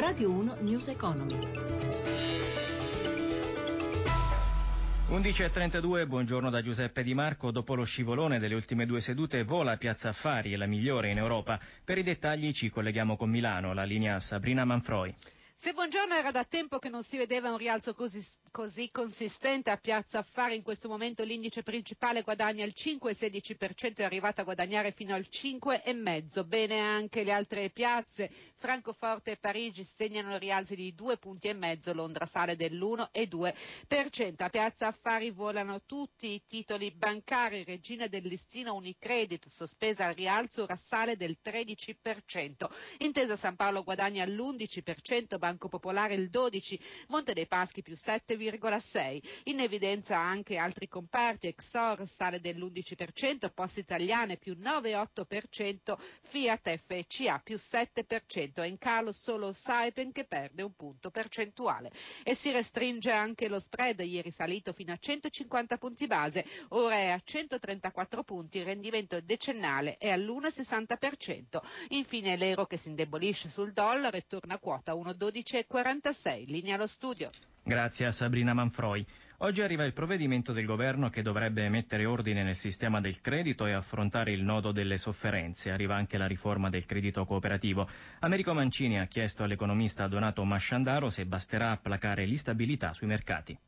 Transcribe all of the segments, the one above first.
Radio 1 News Economy. 11.32, buongiorno da Giuseppe Di Marco. Dopo lo scivolone delle ultime due sedute, vola Piazza Affari, la migliore in Europa. Per i dettagli ci colleghiamo con Milano, la linea Sabrina Manfroi. Se buongiorno era da tempo che non si vedeva un rialzo così, così, consistente a Piazza Affari, in questo momento l'indice principale guadagna il 5,16%, è arrivato a guadagnare fino al 5,5%. Bene anche le altre piazze, Francoforte e Parigi segnano rialzi di 2 punti e mezzo, Londra sale dell'1,2%. A Piazza Affari volano tutti i titoli bancari, Regina del Listino Unicredit, sospesa al rialzo, ora sale del 13%. Intesa San Paolo guadagna l'11%, Banco Popolare il 12%, Monte dei Paschi più 7,6%. In evidenza anche altri comparti, Exor sale dell'11%, Poste Italiane più 9,8%, Fiat FCA più 7%. È in calo solo Saipem che perde un punto percentuale. E si restringe anche lo spread, ieri salito fino a 150 punti base, ora è a 134 punti, il rendimento decennale è all'1,60%. Infine l'euro che si indebolisce sul dollaro e torna a quota 1,12,46. Linea allo studio. Grazie a Sabrina Manfroi. Oggi arriva il provvedimento del governo che dovrebbe mettere ordine nel sistema del credito e affrontare il nodo delle sofferenze. Arriva anche la riforma del credito cooperativo. Americo Mancini ha chiesto all'economista Donato Masciandaro se basterà placare l'instabilità sui mercati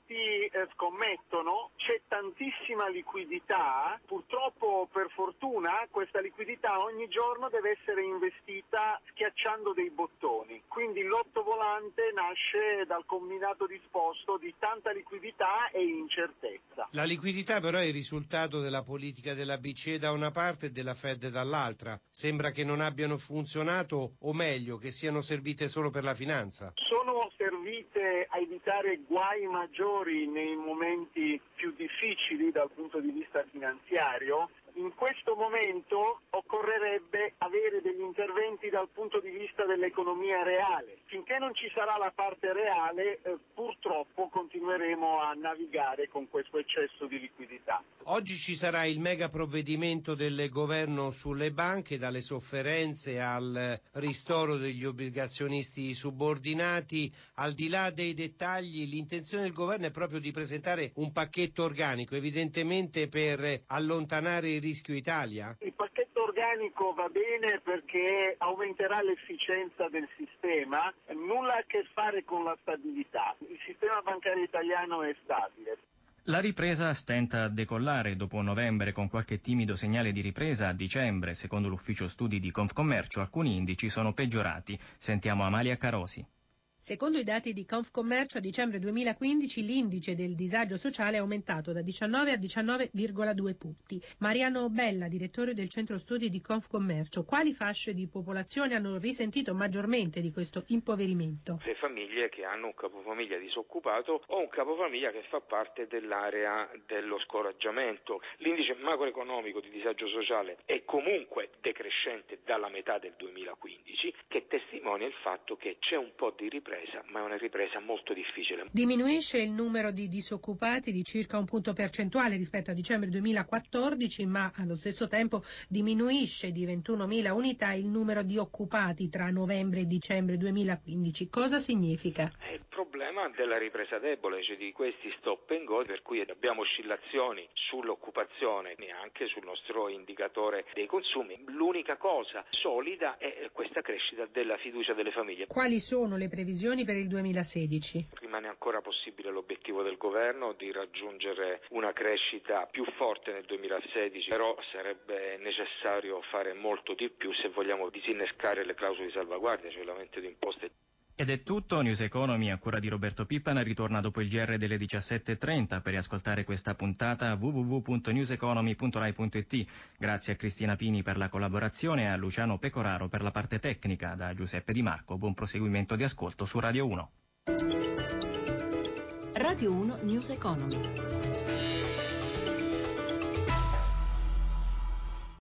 mercati eh, scommettono, c'è tantissima liquidità, purtroppo per fortuna questa liquidità ogni giorno deve essere investita schiacciando dei bottoni, quindi il lotto volante nasce dal combinato disposto di tanta liquidità e incertezza. La liquidità però è il risultato della politica della BCE da una parte e della Fed dall'altra. Sembra che non abbiano funzionato o meglio che siano servite solo per la finanza. Sono servite a evitare guai maggiori nei momenti più difficili dal punto di vista finanziario, in questo momento occorrerebbe avere degli interventi dal punto di vista dell'economia reale. Finché non ci sarà la parte reale, eh, purtroppo continueremo a navigare con questo eccesso di liquidità. Oggi ci sarà il mega provvedimento del governo sulle banche, dalle sofferenze al ristoro degli obbligazionisti subordinati. Al di là dei dettagli, l'intenzione del governo è proprio di presentare un pacchetto organico, evidentemente per allontanare il rischio Italia? Organico va bene perché aumenterà l'efficienza del sistema, nulla a che fare con la stabilità. Il sistema bancario italiano è stabile. La ripresa stenta a decollare dopo novembre con qualche timido segnale di ripresa a dicembre, secondo l'ufficio studi di Confcommercio alcuni indici sono peggiorati. Sentiamo Amalia Carosi. Secondo i dati di Confcommercio a dicembre 2015 l'indice del disagio sociale è aumentato da 19 a 19,2 punti. Mariano Bella, direttore del centro studi di Confcommercio, quali fasce di popolazione hanno risentito maggiormente di questo impoverimento? Le famiglie che hanno un capofamiglia disoccupato o un capofamiglia che fa parte dell'area dello scoraggiamento. L'indice macroeconomico di disagio sociale è comunque decrescente dalla metà del 2015 che testimonia il fatto che c'è un po' di ripresa ripresa, ma è una ripresa molto difficile. Diminuisce il numero di disoccupati di circa un punto percentuale rispetto a dicembre 2014, ma allo stesso tempo diminuisce di 21.000 unità il numero di occupati tra novembre e dicembre 2015. Cosa significa? Eh, il problema della ripresa debole, cioè di questi stop and go, per cui abbiamo oscillazioni sull'occupazione e anche sul nostro indicatore dei consumi. L'unica cosa solida è questa crescita della fiducia delle famiglie. Quali sono le previsioni? Previsioni per il 2016? Rimane ancora possibile l'obiettivo del governo di raggiungere una crescita più forte nel 2016, però sarebbe necessario fare molto di più se vogliamo disinnescare le clausole di salvaguardia, cioè l'aumento di imposte. Ed è tutto, News Economy a cura di Roberto Pippan ritorna dopo il GR delle 17.30 per riascoltare questa puntata www.newseconomy.rai.it. Grazie a Cristina Pini per la collaborazione e a Luciano Pecoraro per la parte tecnica. Da Giuseppe Di Marco, buon proseguimento di ascolto su Radio 1. Radio 1 News Economy.